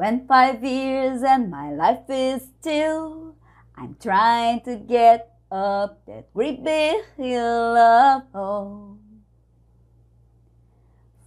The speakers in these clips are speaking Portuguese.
25 years and my life is still. I'm trying to get up that great big hill of hope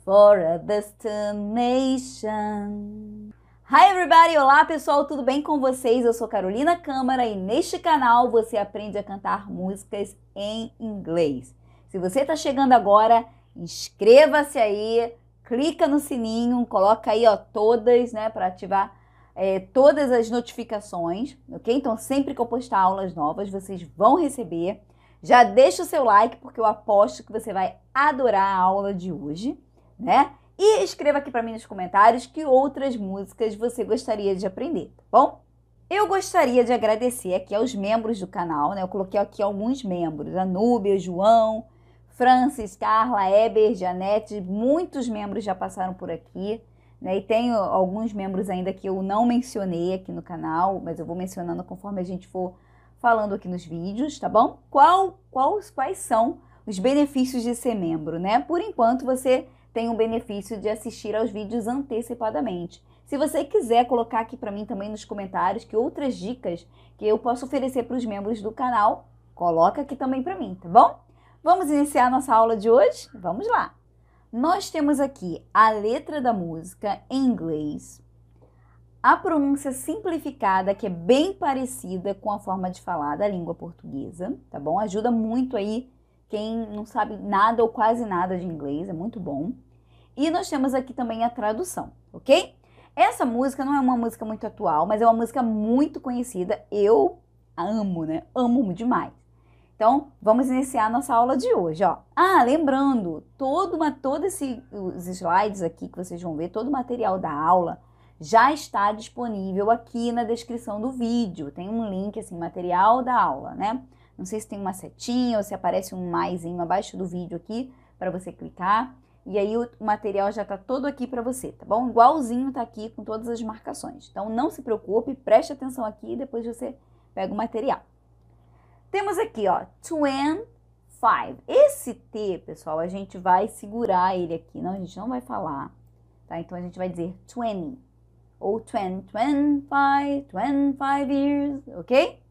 for a destination. Hi everybody! Olá pessoal, tudo bem com vocês? Eu sou Carolina Câmara e neste canal você aprende a cantar músicas em inglês. Se você está chegando agora, inscreva-se aí, clica no sininho, coloca aí ó, todas, né, para ativar é, todas as notificações, ok? Então sempre que eu postar aulas novas, vocês vão receber. Já deixa o seu like, porque eu aposto que você vai adorar a aula de hoje, né? E escreva aqui para mim nos comentários que outras músicas você gostaria de aprender, tá bom? Eu gostaria de agradecer aqui aos membros do canal, né? Eu coloquei aqui alguns membros, a Núbia, João, Francis, Carla, Eber, Janete, muitos membros já passaram por aqui, né? E tenho alguns membros ainda que eu não mencionei aqui no canal, mas eu vou mencionando conforme a gente for falando aqui nos vídeos, tá bom? Qual, qual, quais são os benefícios de ser membro, né? Por enquanto você tem o benefício de assistir aos vídeos antecipadamente. Se você quiser colocar aqui para mim também nos comentários que outras dicas que eu posso oferecer para os membros do canal, coloca aqui também para mim, tá bom? Vamos iniciar nossa aula de hoje? Vamos lá! Nós temos aqui a letra da música em inglês, a pronúncia simplificada, que é bem parecida com a forma de falar da língua portuguesa, tá bom? Ajuda muito aí quem não sabe nada ou quase nada de inglês, é muito bom. E nós temos aqui também a tradução, ok? Essa música não é uma música muito atual, mas é uma música muito conhecida. Eu amo, né? Amo demais. Então, vamos iniciar nossa aula de hoje, ó. Ah, lembrando, todo uma, todos os slides aqui que vocês vão ver, todo o material da aula já está disponível aqui na descrição do vídeo. Tem um link assim, material da aula, né? Não sei se tem uma setinha ou se aparece um maisinho abaixo do vídeo aqui para você clicar. E aí o material já está todo aqui para você, tá bom? Igualzinho tá aqui com todas as marcações. Então não se preocupe, preste atenção aqui e depois você pega o material. Temos aqui, ó, 25. Esse T, pessoal, a gente vai segurar ele aqui, não, a gente não vai falar, tá? Então a gente vai dizer 20 ou 20, 25, 25 years, ok?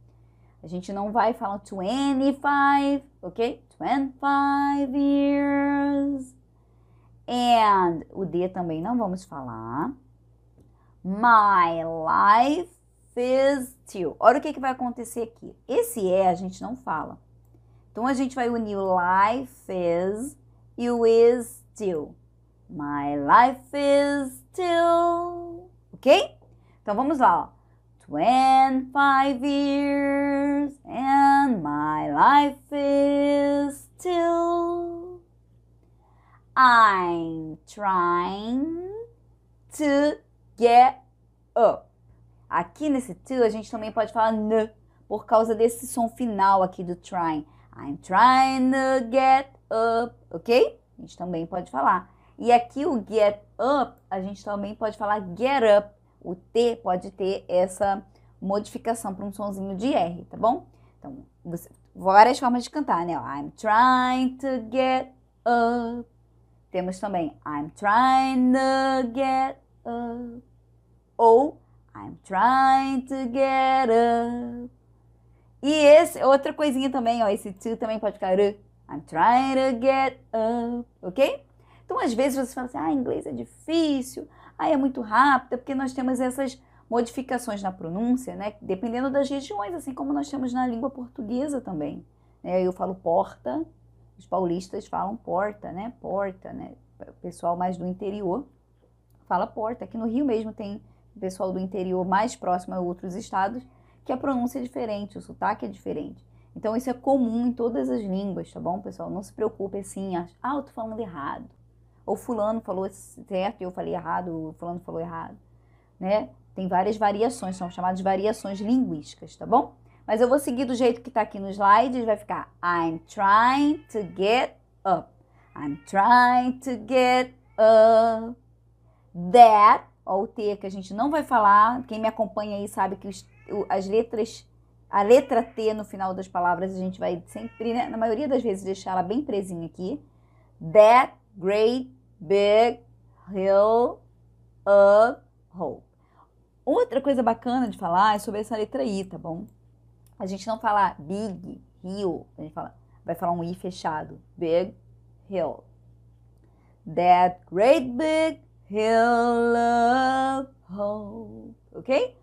A gente não vai falar 25, ok? 25 years. And o D também não vamos falar. My life still. Olha o que, que vai acontecer aqui. Esse é a gente não fala. Então a gente vai unir o life is e o is still. My life is still. Ok? Então vamos lá. Ó. 25 years and my life is still. I'm trying to get up. Aqui nesse to a gente também pode falar n por causa desse som final aqui do trying. I'm trying to get up, ok? A gente também pode falar. E aqui o get up, a gente também pode falar get up o T pode ter essa modificação para um sonzinho de R, tá bom? Então, você, várias formas de cantar, né? I'm trying to get up. Temos também I'm trying to get up. Ou I'm trying to get up. E esse, outra coisinha também, ó, esse to também pode ficar I'm trying to get up, ok? Então, às vezes você fala assim, ah, inglês é difícil, ah, é muito rápida, porque nós temos essas modificações na pronúncia, né? Dependendo das regiões, assim como nós temos na língua portuguesa também. Né? Eu falo porta, os paulistas falam porta, né? Porta, né? O pessoal mais do interior fala porta. Aqui no Rio mesmo tem pessoal do interior mais próximo a outros estados que a pronúncia é diferente, o sotaque é diferente. Então isso é comum em todas as línguas, tá bom, pessoal? Não se preocupe assim, ah, eu tô falando errado ou fulano falou certo e eu falei errado, fulano falou errado, né? Tem várias variações, são chamadas variações linguísticas, tá bom? Mas eu vou seguir do jeito que está aqui no slide, vai ficar I'm trying to get up. I'm trying to get up. That, ó, o T que a gente não vai falar, quem me acompanha aí sabe que os, as letras, a letra T no final das palavras a gente vai sempre, né, na maioria das vezes, deixar ela bem presinha aqui. That great big hill of hope. Outra coisa bacana de falar é sobre essa letra I, tá bom? A gente não fala big hill, a gente fala, vai falar um I fechado. Big hill. That great big hill of hope. Ok?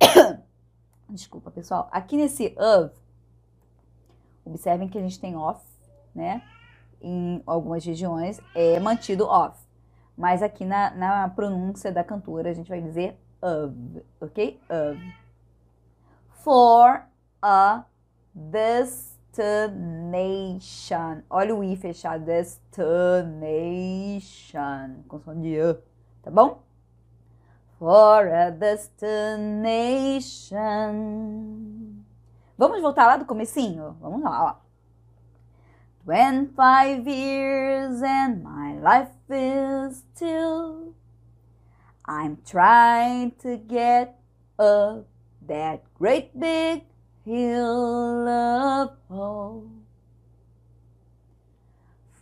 Desculpa, pessoal. Aqui nesse of, observem que a gente tem off, né? Em algumas regiões é mantido off. Mas aqui na, na pronúncia da cantora a gente vai dizer of, ok? Of. For a destination. Olha o i fechado. Destination. Com som de tá bom? For a destination. Vamos voltar lá do comecinho? Vamos lá, ó. Twenty five years and my life is still I'm trying to get up that great big hill of hope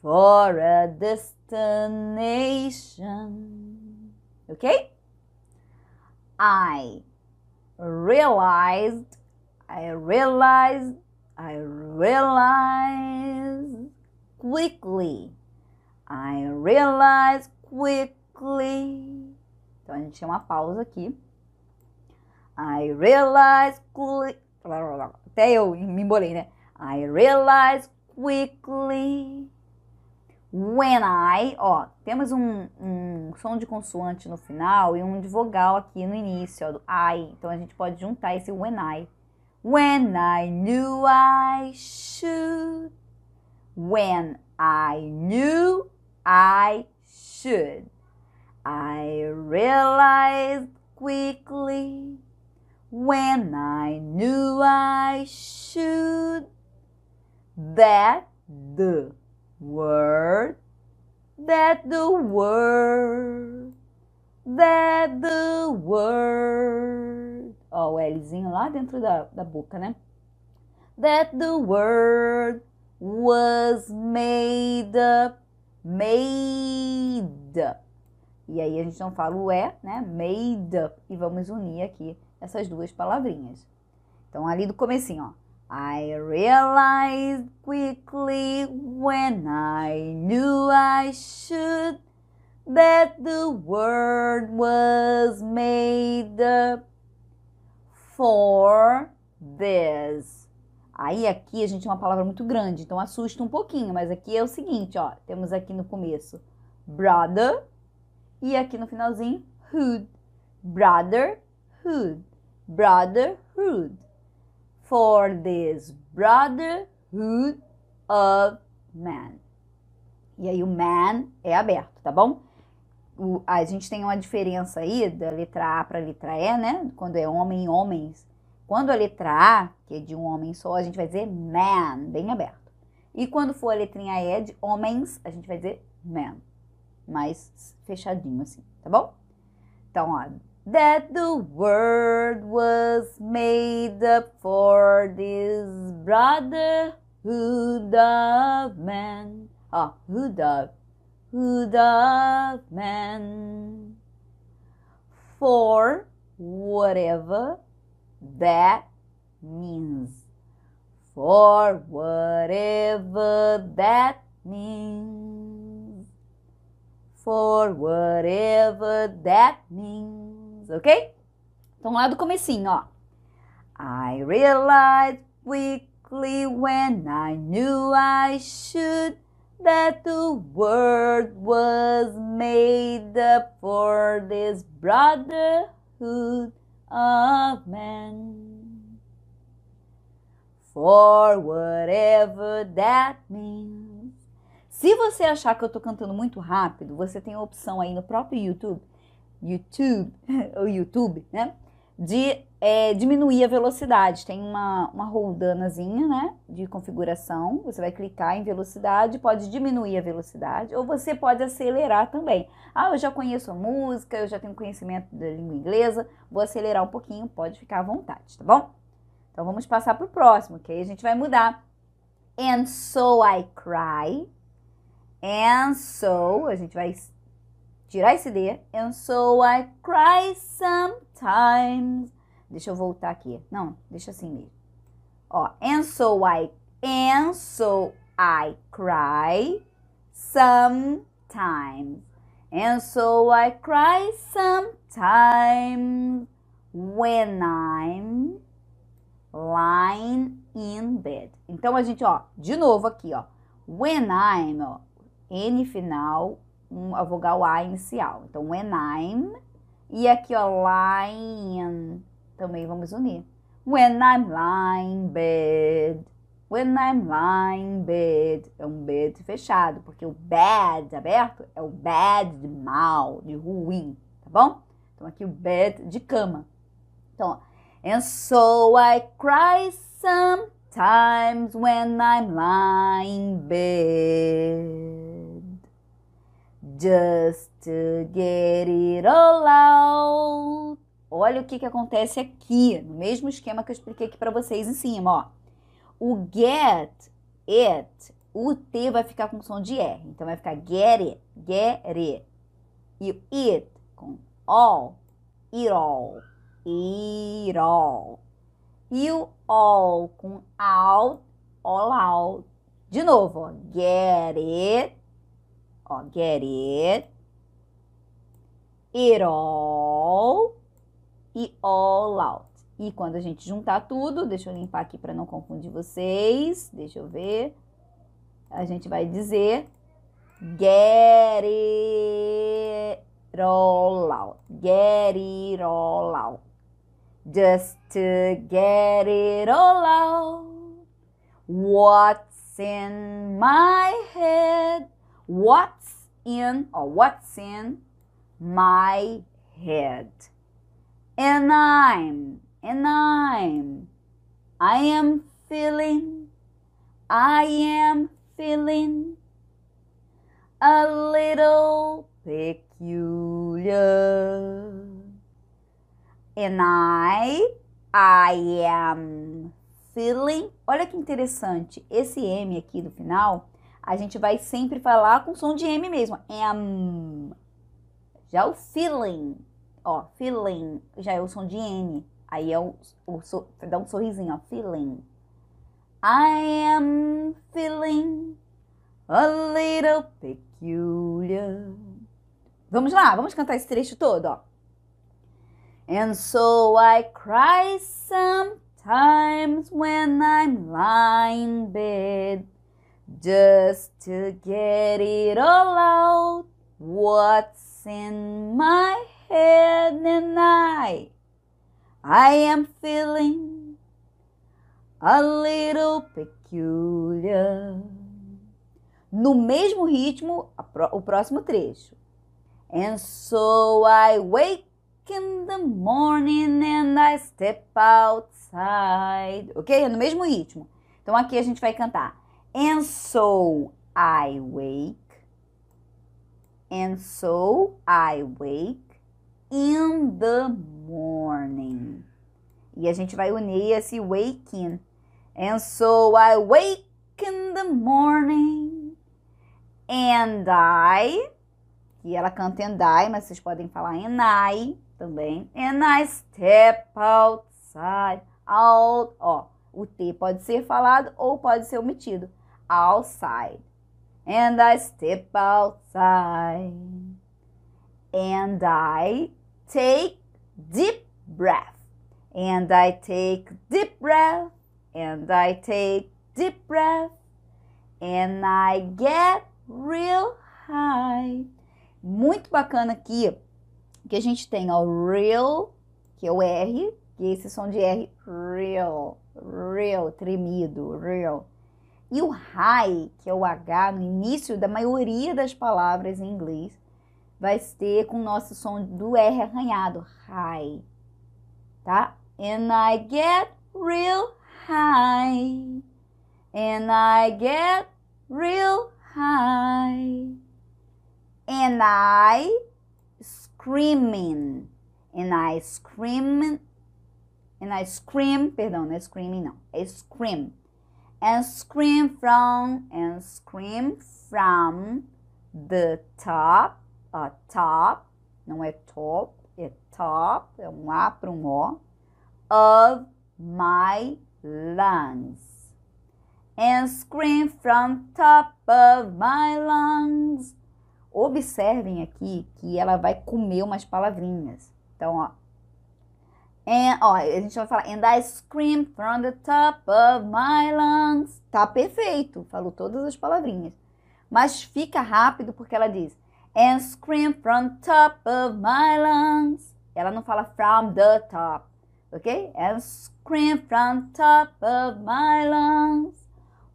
for a destination. Okay? I realized, I realized, I realized quickly. I realized quickly Então a gente tem uma pausa aqui. I realize quickly. Até eu me embolei, né? I realize quickly. When I, ó, temos um, um som de consoante no final e um de vogal aqui no início, ó, do I. Então a gente pode juntar esse when I. When I knew I should. When I knew I should. I realized quickly when I knew I should that the word, that the word, that the word. Ó, o Lzinho lá dentro da, da boca, né? That the word was made up, made up e aí a gente não fala o é, né? Made up. E vamos unir aqui essas duas palavrinhas. Então, ali do comecinho, ó. I realized quickly when I knew I should that the word was made up for this. Aí aqui a gente tem uma palavra muito grande, então assusta um pouquinho, mas aqui é o seguinte, ó, temos aqui no começo brother, e aqui no finalzinho, hood. Brotherhood. Brotherhood. For this brotherhood of man. E aí o man é aberto, tá bom? O, a gente tem uma diferença aí da letra A para a letra E, né? Quando é homem, homens. Quando a letra A, que é de um homem só, a gente vai dizer man, bem aberto. E quando for a letrinha E de homens, a gente vai dizer man mais fechadinho assim, tá bom? Então, ó. That the word was made up for this brotherhood of men. Ó, hood of, hood of men. For whatever that means. For whatever that means for whatever that means, ok? Então lá do comecinho, ó. I realized quickly when I knew I should that the world was made up for this brotherhood of men. For whatever that means. Se você achar que eu estou cantando muito rápido, você tem a opção aí no próprio YouTube, YouTube, o YouTube, né? De é, diminuir a velocidade. Tem uma, uma roldanazinha, né? De configuração. Você vai clicar em velocidade, pode diminuir a velocidade, ou você pode acelerar também. Ah, eu já conheço a música, eu já tenho conhecimento da língua inglesa, vou acelerar um pouquinho, pode ficar à vontade, tá bom? Então vamos passar para o próximo, que aí a gente vai mudar. And so I cry. And so, a gente vai tirar esse D. And so I cry sometimes. Deixa eu voltar aqui. Não, deixa assim mesmo. Ó, and so I and so I cry sometimes. And so I cry sometimes when I'm lying in bed. Então a gente, ó, de novo aqui, ó. When I'm, ó, N final, um, a vogal A inicial. Então, when I'm. E aqui, ó, lying. Também vamos unir. When I'm lying in bed. When I'm lying in bed. É um bed fechado, porque o bad aberto é o bad de mal, de ruim, tá bom? Então, aqui o bed de cama. Então, ó. And so I cry sometimes when I'm lying in bed. Just to get it all out. Olha o que, que acontece aqui, no mesmo esquema que eu expliquei aqui para vocês em cima, ó. O get it, o T vai ficar com som de R. Então vai ficar get it, get it. E o it com all, it all, it all. E o all com out, all out. De novo, ó. Get it, ó, get it, it all e all out. E quando a gente juntar tudo, deixa eu limpar aqui para não confundir vocês. Deixa eu ver. A gente vai dizer get it all out. Get it all out. Just to get it all out. What's in my head? What's in or what's in my head? And I'm, and I'm, I am feeling, I am feeling a little peculiar. And I, I am feeling. Olha que interessante, esse M aqui do final, a gente vai sempre falar com som de M mesmo. Am. Já o feeling, ó, feeling, já é o som de N. Aí é o, o dá um sorrisinho, ó, feeling. I am feeling a little peculiar. Vamos lá, vamos cantar esse trecho todo, ó. And so I cry sometimes when I'm lying in bed just to get it all out. What's in my head and I, I am feeling a little peculiar. No mesmo ritmo, o próximo trecho. And so I wake in the morning and I step outside. Ok? No mesmo ritmo. Então aqui a gente vai cantar. And so I wake. And so I wake in the morning. E a gente vai unir esse waking. And so I wake in the morning. And I. E ela canta and I, mas vocês podem falar and I também. And I step outside. Out. Ó, o T pode ser falado ou pode ser omitido. Outside. And I step outside. And I take deep breath. And I take deep breath. And I take deep breath. And I get real high. Muito bacana aqui que a gente tem o real, que é o R, e esse som de R, real, real, tremido, real. E o high, que é o H no início da maioria das palavras em inglês, vai ter com o nosso som do R arranhado, high, tá? And I get real high, and I get real high, and I screaming, and I scream, and I scream, perdão, não é screaming não, é scream, and scream from, and scream from the top, uh, top, não é top, é top, é um A para um O, of my lungs. And scream from top of my lungs. Observem aqui que ela vai comer umas palavrinhas. Então, ó. And, ó, a gente vai falar, and I scream from the top of my lungs. Tá perfeito, falou todas as palavrinhas. Mas fica rápido porque ela diz, and scream from top of my lungs. Ela não fala from the top, ok? And scream from top of my lungs.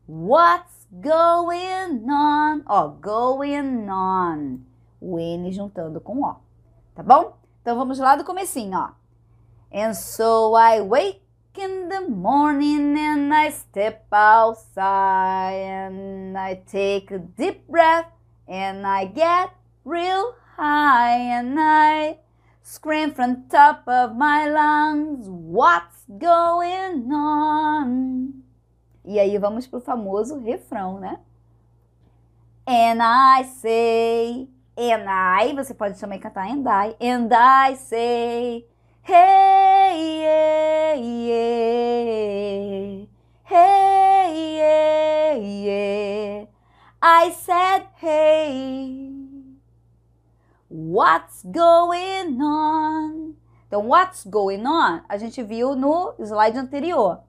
What's going on? Ó, going on. O N juntando com o tá bom? Então vamos lá do comecinho, ó. And so I wake in the morning and I step outside and I take a deep breath and I get real high and I scream from top of my lungs, what's going on? E aí vamos pro famoso refrão, né? And I say, and I, você pode também cantar and I, and I say, hey, hey, yeah. I said, hey, what's going on? Então, what's going on? A gente viu no slide anterior.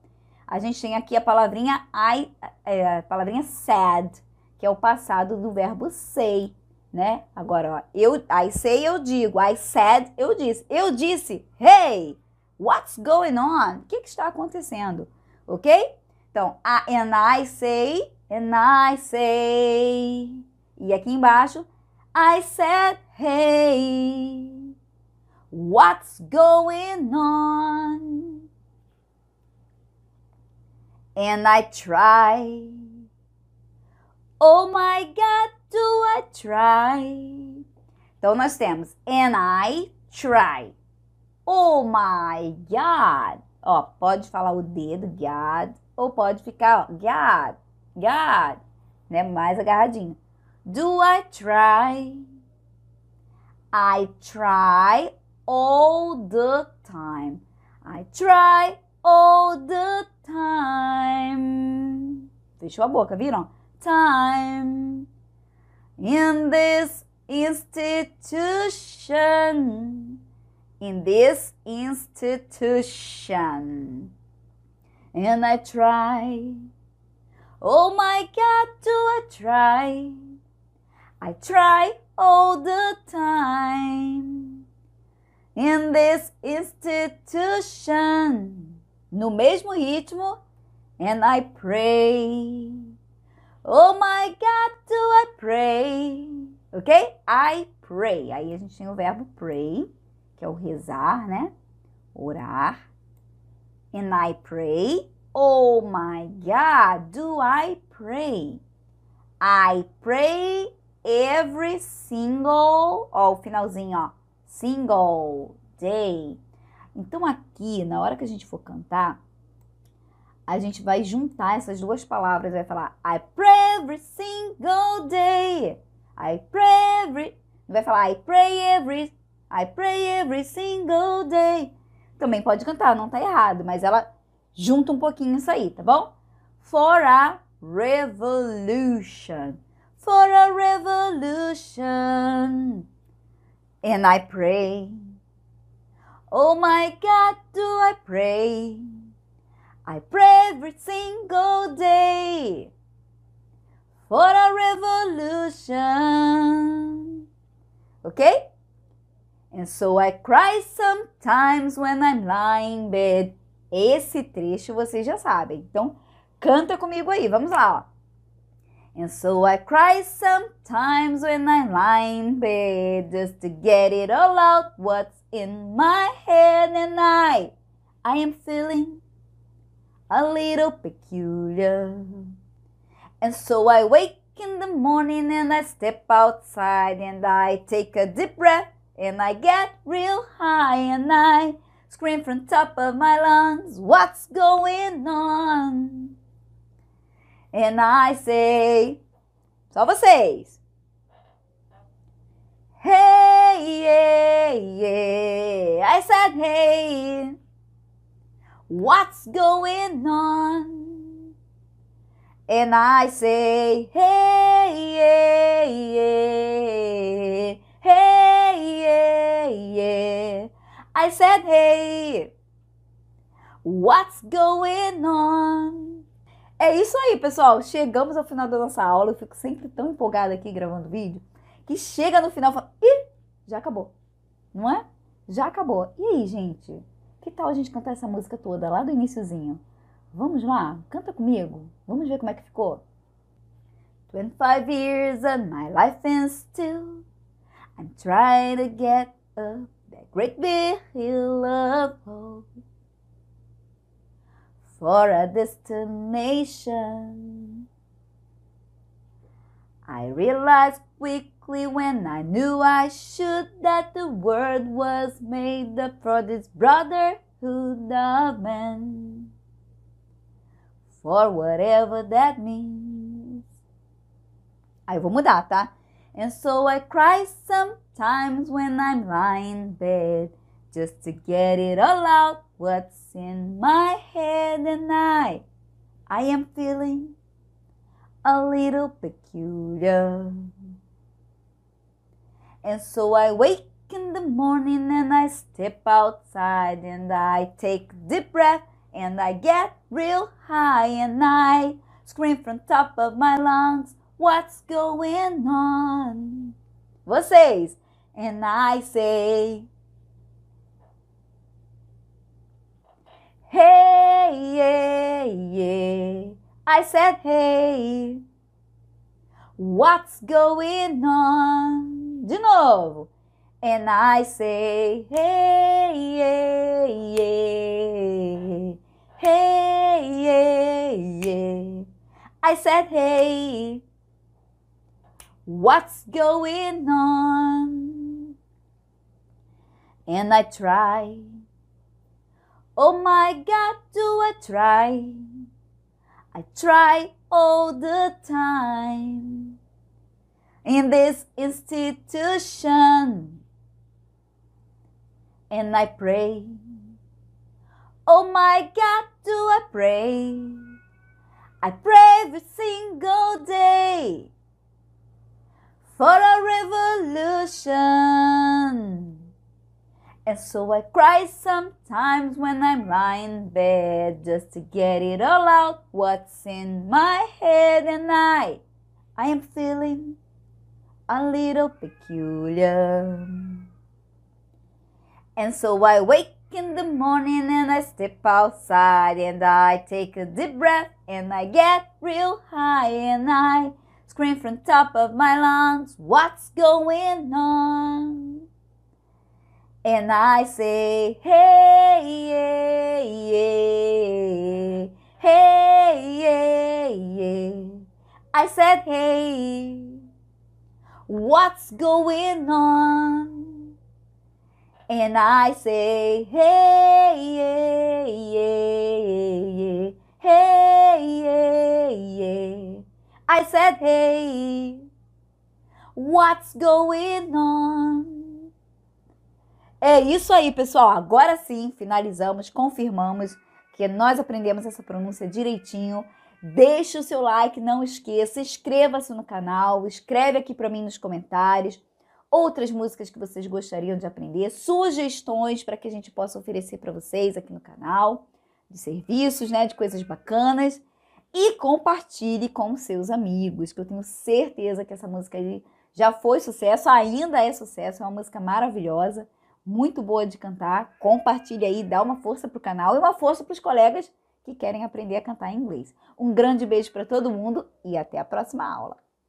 A gente tem aqui a palavrinha I, é, a palavrinha said, que é o passado do verbo say, né? Agora, ó, eu, I say, eu digo. I said, eu disse. Eu disse, hey, what's going on? O que, que está acontecendo? Ok? Então, a, and I say, and I say. E aqui embaixo, I said, hey, what's going on? And I try. Oh my God, do I try? Então nós temos and I try. Oh my God. Ó, pode falar o dedo, God, ou pode ficar, ó, God, God, né? Mais agarradinho. Do I try? I try all the time. I try all the time. Fechou a boca, viram? Time. In this institution. In this institution. And I try. Oh my God, do I try? I try all the time. In this institution no mesmo ritmo. And I pray. Oh my God, do I pray? Ok? I pray. Aí a gente tem o verbo pray, que é o rezar, né? Orar. And I pray. Oh my God, do I pray? I pray every single, ó, o finalzinho, ó, single day. Então aqui, na hora que a gente for cantar, a gente vai juntar essas duas palavras, vai falar I pray every single day. I pray every, vai falar I pray every, I pray every single day. Também pode cantar, não tá errado, mas ela junta um pouquinho isso aí, tá bom? For a revolution. For a revolution. And I pray Oh my God, do I pray? I pray every single day for a revolution. Okay? And so I cry sometimes when I'm lying in bed. Esse trecho vocês já sabem. Então, canta comigo aí. Vamos lá, ó. And so I cry sometimes when I'm lying in bed just to get it all out what's in my head and I, I am feeling a little peculiar. And so I wake in the morning and I step outside and I take a deep breath and I get real high and I scream from top of my lungs, what's going on? And I say, só vocês. Hey! hey, yeah, yeah. I said, hey, what's going on? And I say, hey, yeah, yeah. Hey, yeah, yeah. I said, hey, what's going on? É isso aí, pessoal. Chegamos ao final da nossa aula. Eu fico sempre tão empolgada aqui gravando vídeo que chega no final e fala: ih, já acabou. Não é? Já acabou. E aí, gente? Que tal a gente cantar essa música toda lá do iníciozinho? Vamos lá? Canta comigo. Vamos ver como é que ficou. 25 years and my life is still. I'm trying to get up that great big hill of hope. for a destination. I realized quickly when I knew I should that the world was made up for this brotherhood of men. For whatever that means. Aí vou mudar, tá? And so I cry sometimes when I'm lying in bed just to get it all out what's in my head and I I am feeling a little peculiar. And so I wake in the morning and I step outside and I take deep breath and I get real high and I scream from top of my lungs, what's going on? Vocês. And I say, Hey, yeah, yeah. I said, hey. What's going on? De novo. And I say, hey. Hey, yeah. I said, hey. What's going on? And I try Oh my God, do I try? I try all the time in this institution. And I pray. Oh my God, do I pray? I pray every single day for a revolution. And so I cry sometimes when I'm lying in bed just to get it all out what's in my head and I I am feeling a little peculiar. And so I wake in the morning and I step outside and I take a deep breath and I get real high and I scream from top of my lungs, what's going on? And I say, hey, yeah, yeah, hey, yeah, yeah. I said, hey, what's going on? And I say, hey, yeah, yeah, yeah, hey, yeah, yeah. I said, hey, what's going on? É isso aí, pessoal. Agora sim, finalizamos, confirmamos que nós aprendemos essa pronúncia direitinho. Deixe o seu like, não esqueça, inscreva-se no canal, escreve aqui para mim nos comentários outras músicas que vocês gostariam de aprender, sugestões para que a gente possa oferecer para vocês aqui no canal, de serviços, né, de coisas bacanas. E compartilhe com seus amigos, que eu tenho certeza que essa música já foi sucesso, ainda é sucesso, é uma música maravilhosa muito boa de cantar. Compartilhe aí, dá uma força pro canal e uma força para os colegas que querem aprender a cantar em inglês. Um grande beijo para todo mundo e até a próxima aula.